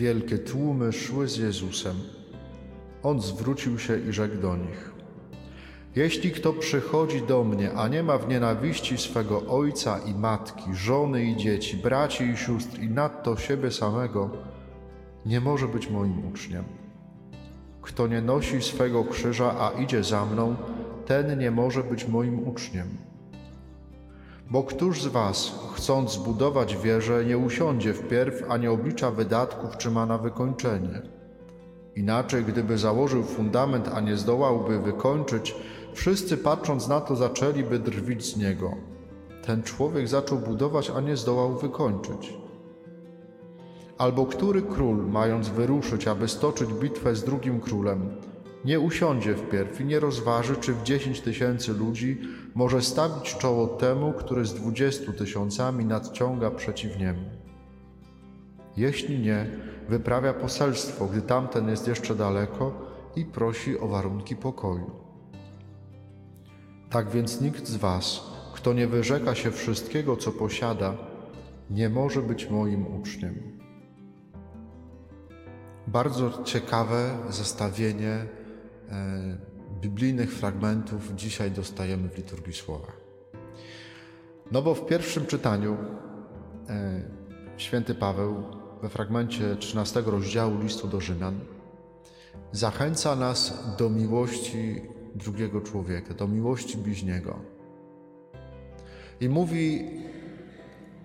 wielkie tłumy szły z Jezusem. On zwrócił się i rzekł do nich: Jeśli kto przychodzi do mnie, a nie ma w nienawiści swego ojca i matki, żony i dzieci, braci i sióstr, i nadto siebie samego, nie może być moim uczniem. Kto nie nosi swego krzyża, a idzie za mną, ten nie może być moim uczniem. Bo któż z was, chcąc zbudować wieżę, nie usiądzie wpierw, a nie oblicza wydatków, czy ma na wykończenie? Inaczej, gdyby założył fundament, a nie zdołałby wykończyć, wszyscy patrząc na to zaczęliby drwić z niego. Ten człowiek zaczął budować, a nie zdołał wykończyć. Albo który król, mając wyruszyć, aby stoczyć bitwę z drugim królem, nie usiądzie wpierw i nie rozważy, czy w dziesięć tysięcy ludzi może stawić czoło temu, który z dwudziestu tysiącami nadciąga przeciw niemu. Jeśli nie, wyprawia poselstwo, gdy tamten jest jeszcze daleko i prosi o warunki pokoju. Tak więc nikt z Was, kto nie wyrzeka się wszystkiego, co posiada, nie może być moim uczniem. Bardzo ciekawe zestawienie e, biblijnych fragmentów dzisiaj dostajemy w liturgii słowa. No bo w pierwszym czytaniu e, święty Paweł we fragmencie 13 rozdziału listu do Rzymian zachęca nas do miłości drugiego człowieka, do miłości bliźniego. I mówi,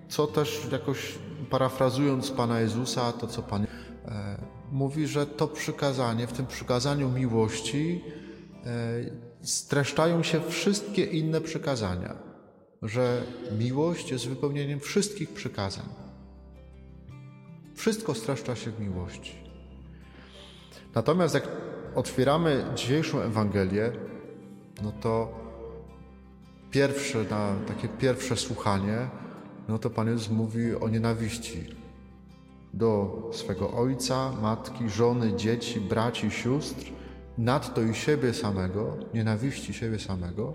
co też jakoś parafrazując Pana Jezusa, to co Pan e, mówi, że to przykazanie, w tym przykazaniu miłości streszczają się wszystkie inne przykazania, że miłość jest wypełnieniem wszystkich przykazań. Wszystko streszcza się w miłości. Natomiast jak otwieramy dzisiejszą Ewangelię, no to pierwsze, na takie pierwsze słuchanie, no to Pan Jezus mówi o nienawiści do swego ojca, matki, żony, dzieci, braci, sióstr, nadto i siebie samego, nienawiści siebie samego.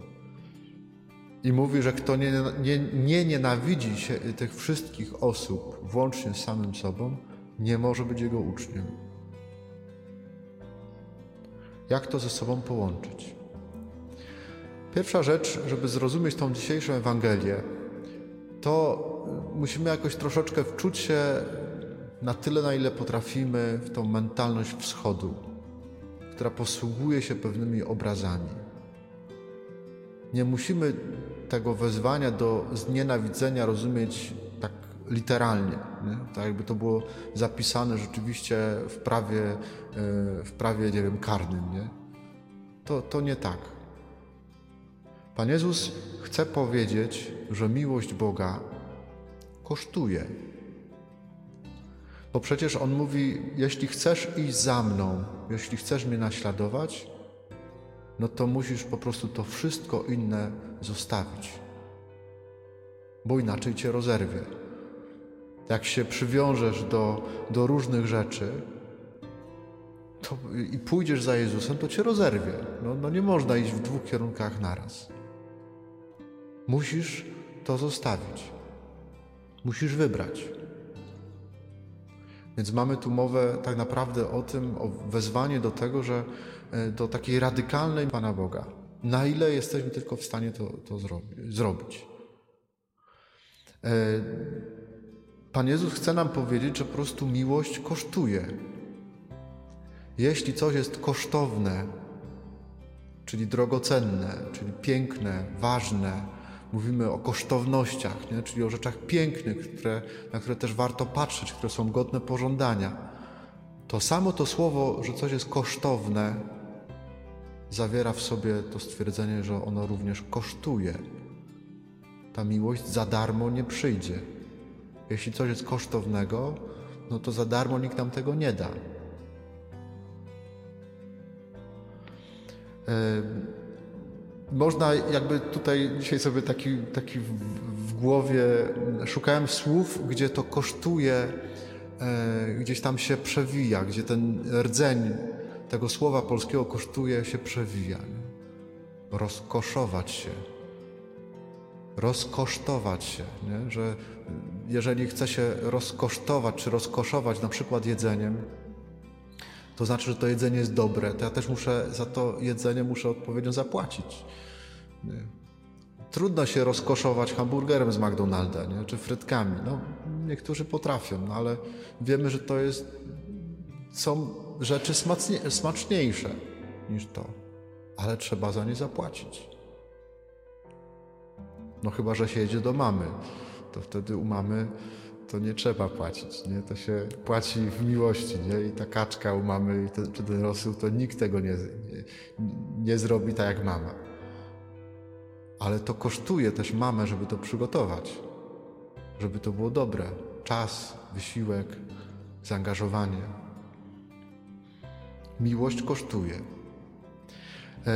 I mówi, że kto nie, nie, nie nienawidzi się tych wszystkich osób, włącznie z samym sobą, nie może być jego uczniem. Jak to ze sobą połączyć? Pierwsza rzecz, żeby zrozumieć tą dzisiejszą Ewangelię, to musimy jakoś troszeczkę wczuć się na tyle, na ile potrafimy w tą mentalność wschodu, która posługuje się pewnymi obrazami. Nie musimy tego wezwania do znienawidzenia rozumieć tak literalnie, nie? tak jakby to było zapisane rzeczywiście w prawie, e, w prawie nie wiem, karnym. Nie? To, to nie tak. Pan Jezus chce powiedzieć, że miłość Boga kosztuje. Bo przecież On mówi: Jeśli chcesz iść za mną, jeśli chcesz mnie naśladować, no to musisz po prostu to wszystko inne zostawić, bo inaczej cię rozerwie. Jak się przywiążesz do, do różnych rzeczy to, i pójdziesz za Jezusem, to cię rozerwie. No, no nie można iść w dwóch kierunkach naraz. Musisz to zostawić. Musisz wybrać. Więc mamy tu mowę tak naprawdę o tym, o wezwanie do tego, że e, do takiej radykalnej Pana Boga. Na ile jesteśmy tylko w stanie to, to zrobić. E, Pan Jezus chce nam powiedzieć, że po prostu miłość kosztuje. Jeśli coś jest kosztowne, czyli drogocenne, czyli piękne, ważne, mówimy o kosztownościach, nie? czyli o rzeczach pięknych, które, na które też warto patrzeć, które są godne pożądania. To samo to słowo, że coś jest kosztowne, zawiera w sobie to stwierdzenie, że ono również kosztuje. Ta miłość za darmo nie przyjdzie. Jeśli coś jest kosztownego, no to za darmo nikt nam tego nie da. Można jakby tutaj dzisiaj sobie taki, taki w głowie szukałem słów, gdzie to kosztuje, e, gdzieś tam się przewija, gdzie ten rdzeń tego słowa polskiego kosztuje się przewija. Rozkoszować się, rozkosztować się, nie? że jeżeli chce się rozkosztować czy rozkoszować na przykład jedzeniem, to znaczy, że to jedzenie jest dobre, to ja też muszę za to jedzenie muszę odpowiednio zapłacić. Nie? Trudno się rozkoszować hamburgerem z McDonalda, nie? czy frytkami. No, niektórzy potrafią, no, ale wiemy, że to jest, są rzeczy smacznie, smaczniejsze niż to, ale trzeba za nie zapłacić. No chyba, że się jedzie do mamy, to wtedy u mamy to nie trzeba płacić, nie? To się płaci w miłości, nie? I ta kaczka u mamy, i ten, czy ten rosół, to nikt tego nie, nie, nie zrobi tak jak mama. Ale to kosztuje też mamę, żeby to przygotować, żeby to było dobre. Czas, wysiłek, zaangażowanie. Miłość kosztuje. E,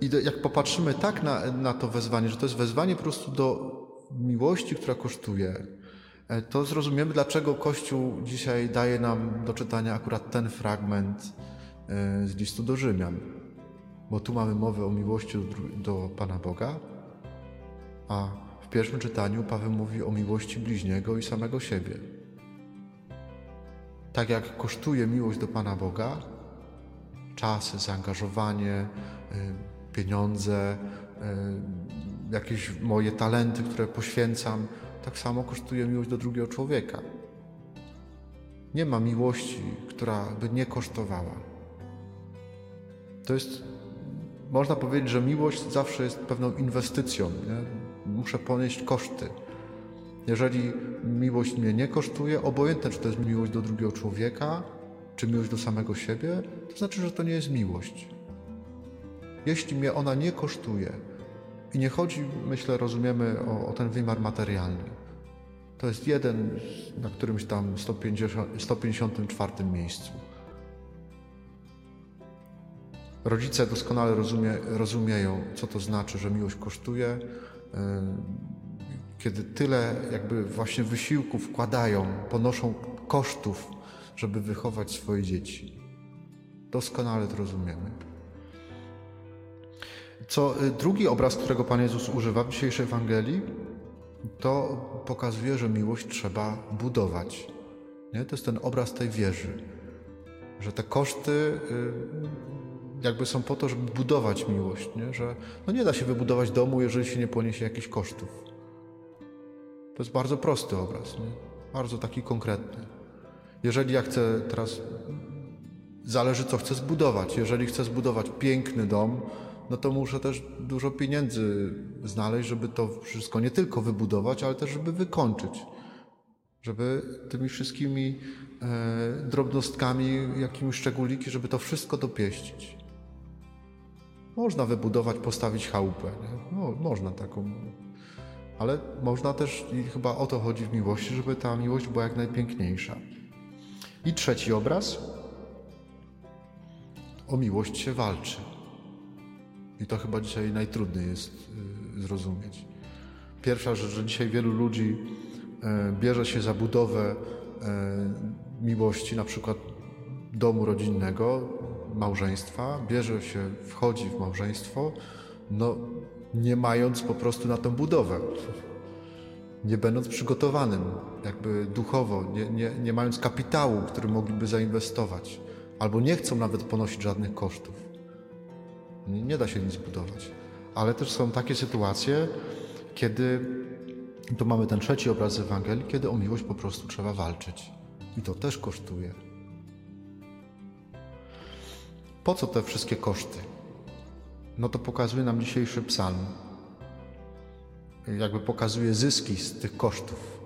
I jak popatrzymy tak na, na to wezwanie, że to jest wezwanie po prostu do miłości, która kosztuje, to zrozumiemy, dlaczego Kościół dzisiaj daje nam do czytania akurat ten fragment e, z listu do Rzymian. Bo tu mamy mowę o miłości do, Pana Boga, a w pierwszym czytaniu Paweł mówi o miłości bliźniego i samego siebie. Tak jak kosztuje miłość do Pana Boga, czas, zaangażowanie, y, pieniądze, jakieś moje talenty, które poświęcam, tak samo kosztuje miłość do drugiego człowieka. Nie ma miłości, która by nie kosztowała. To jest, można powiedzieć, że miłość zawsze jest pewną inwestycją. Nie? Muszę ponieść koszty. Jeżeli miłość mnie nie kosztuje, obojętne czy to jest miłość do drugiego człowieka, czy miłość do samego siebie, to znaczy, że to nie jest miłość. Jeśli mnie ona nie kosztuje, i nie chodzi, myślę, rozumiemy o, o ten wymiar materialny. To jest jeden na którymś tam 150, 154 miejscu. Rodzice doskonale rozumie, rozumieją, co to znaczy, że miłość kosztuje, e, kiedy tyle jakby właśnie wysiłków wkładają, ponoszą kosztów, żeby wychować swoje dzieci. Doskonale to rozumiemy. Co y, drugi obraz, którego Pan Jezus używa w dzisiejszej Ewangelii, to pokazuje, że miłość trzeba budować. Nie? To jest ten obraz tej wieży, że te koszty y, jakby są po to, żeby budować miłość, nie? że no nie da się wybudować domu, jeżeli się nie poniesie jakichś kosztów. To jest bardzo prosty obraz, nie? bardzo taki konkretny. Jeżeli ja chcę teraz, zależy co chcę zbudować. Jeżeli chcę zbudować piękny dom, no to muszę też dużo pieniędzy znaleźć, żeby to wszystko nie tylko wybudować, ale też żeby wykończyć. Żeby tymi wszystkimi e, drobnostkami, jakimiś szczególiki, żeby to wszystko dopieścić. Można wybudować, postawić chałupę. No, można taką. Ale można też, i chyba o to chodzi w miłości, żeby ta miłość była jak najpiękniejsza. I trzeci obraz. O miłość się walczy. I to chyba dzisiaj najtrudniej jest y, zrozumieć. Pierwsza rzecz, że dzisiaj wielu ludzi e, bierze się za budowę e, miłości, na przykład domu rodzinnego, małżeństwa, bierze się, wchodzi w małżeństwo, no nie mając po prostu na tę budowę, nie będąc przygotowanym jakby duchowo, nie, nie, nie mając kapitału, który mogliby zainwestować, albo nie chcą nawet ponosić żadnych kosztów. Nie da się nic budować. Ale też są takie sytuacje, kiedy to mamy ten trzeci obraz Ewangelii, kiedy o miłość po prostu trzeba walczyć. I to też kosztuje. Po co te wszystkie koszty? No to pokazuje nam dzisiejszy psalm. Jakby pokazuje zyski z tych kosztów.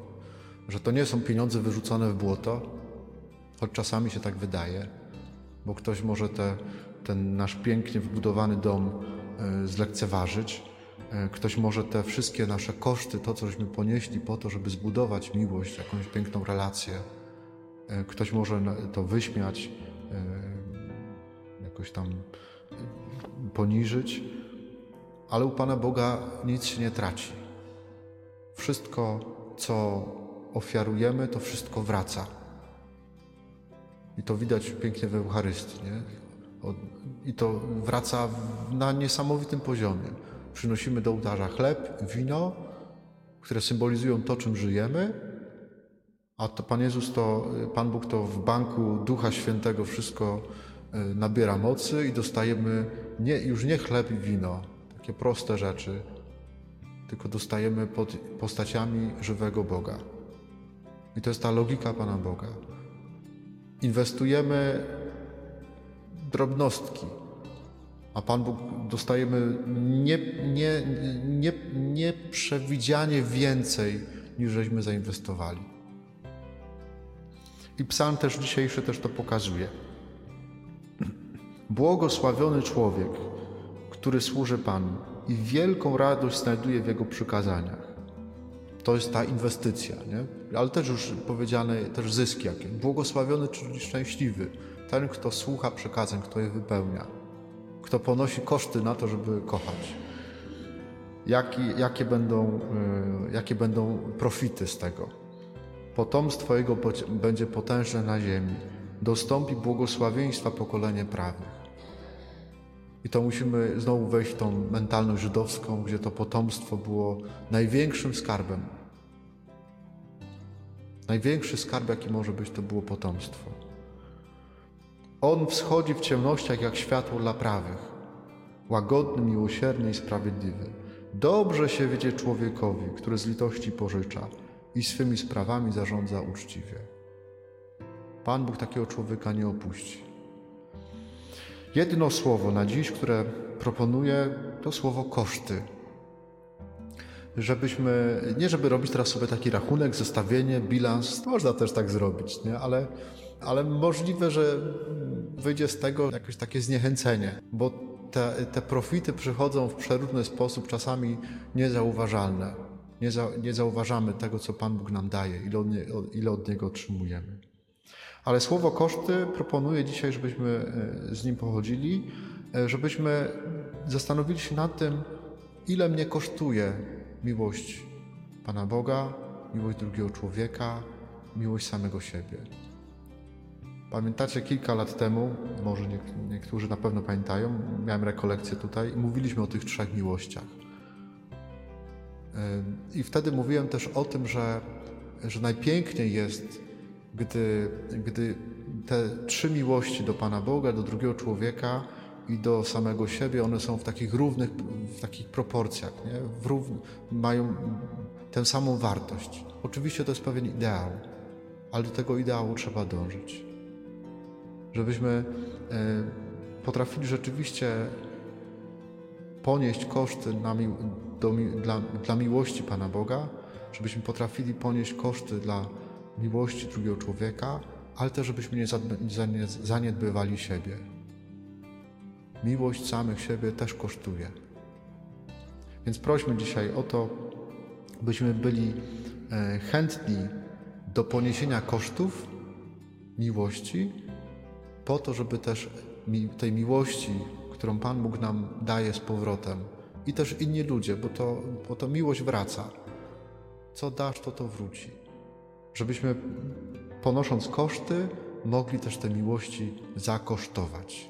Że to nie są pieniądze wyrzucone w błoto, choć czasami się tak wydaje, bo ktoś może te ten nasz pięknie wybudowany dom e, zlekceważyć. E, ktoś może te wszystkie nasze koszty, to cośmy ponieśli po to, żeby zbudować miłość, jakąś piękną relację, e, ktoś może to wyśmiać, jakoś tam poniżyć, ale u Pana Boga nic się nie traci. Wszystko, co ofiarujemy, to wszystko wraca. I to widać pięknie w Eucharystii. Nie? I to wraca na niesamowitym poziomie. Przynosimy do ołtarza chleb, wino które symbolizują to, czym żyjemy, a to Pan Jezus to, Pan Bóg to w banku Ducha Świętego wszystko e, nabiera mocy i dostajemy nie, już nie chleb i wino, takie proste rzeczy, tylko dostajemy pod postaciami żywego Boga. I to jest ta logika Pana Boga. Inwestujemy drobnostki, a Pan Bóg dostajemy nie, nie, nie, nieprzewidzianie więcej, niż żeśmy zainwestowali. I psalm też dzisiejszy też to pokazuje. Błogosławiony człowiek, który służy Panu i wielką radość znajduje w Jego przykazaniach. To jest ta inwestycja, nie? ale też już powiedziane, też zysk jakie. Błogosławiony, czyli szczęśliwy, ten, kto słucha przekazań, kto je wypełnia, kto ponosi koszty na to, żeby kochać. Jaki, jakie, będą, yy, jakie będą profity z tego? Potomstwo Jego będzie potężne na ziemi, dostąpi błogosławieństwa pokolenie prawych. I to musimy znowu wejść w tą mentalność żydowską, gdzie to potomstwo było największym skarbem. Największy skarb, jaki może być, to było potomstwo. On wschodzi w ciemnościach jak światło dla prawych, łagodny, miłosierny i sprawiedliwy. Dobrze się wiedzie człowiekowi, który z litości pożycza i swymi sprawami zarządza uczciwie. Pan Bóg takiego człowieka nie opuści. Jedno słowo na dziś, które proponuję, to słowo koszty. Żebyśmy, nie żeby robić teraz sobie taki rachunek, zestawienie, bilans, można też tak zrobić, nie? Ale, ale możliwe, że wyjdzie z tego jakieś takie zniechęcenie, bo te, te profity przychodzą w przeróżny sposób, czasami niezauważalne. Nie, za, nie zauważamy tego, co Pan Bóg nam daje, ile od, nie, ile od Niego otrzymujemy. Ale słowo koszty proponuję dzisiaj, żebyśmy e, z nim pochodzili, e, żebyśmy zastanowili się nad tym, ile mnie kosztuje miłość Pana Boga, miłość drugiego człowieka, miłość samego siebie. Pamiętacie kilka lat temu, może niektórzy na pewno pamiętają, miałem rekolekcję tutaj i mówiliśmy o tych trzech miłościach. I wtedy mówiłem też o tym, że, że najpiękniej jest gdy, gdy te trzy miłości do Pana Boga, do drugiego człowieka i do samego siebie, one są w takich równych, w takich proporcjach, nie? W równ, mają tę samą wartość. Oczywiście to jest pewien ideał, ale do tego ideału trzeba dążyć. Żebyśmy e, potrafili rzeczywiście ponieść koszty do, dla, dla miłości Pana Boga, żebyśmy potrafili ponieść koszty dla miłości drugiego człowieka, ale też żebyśmy nie zaniedbywali siebie. Miłość samych siebie też kosztuje. Więc prośmy dzisiaj o to, byśmy byli e, chętni do poniesienia kosztów miłości, po to, żeby też tej miłości, którą Pan Bóg nam daje z powrotem, i też inni ludzie, bo to, bo to miłość wraca. Co dasz, to to wróci żebyśmy ponosząc koszty, mogli też te miłości zakosztować.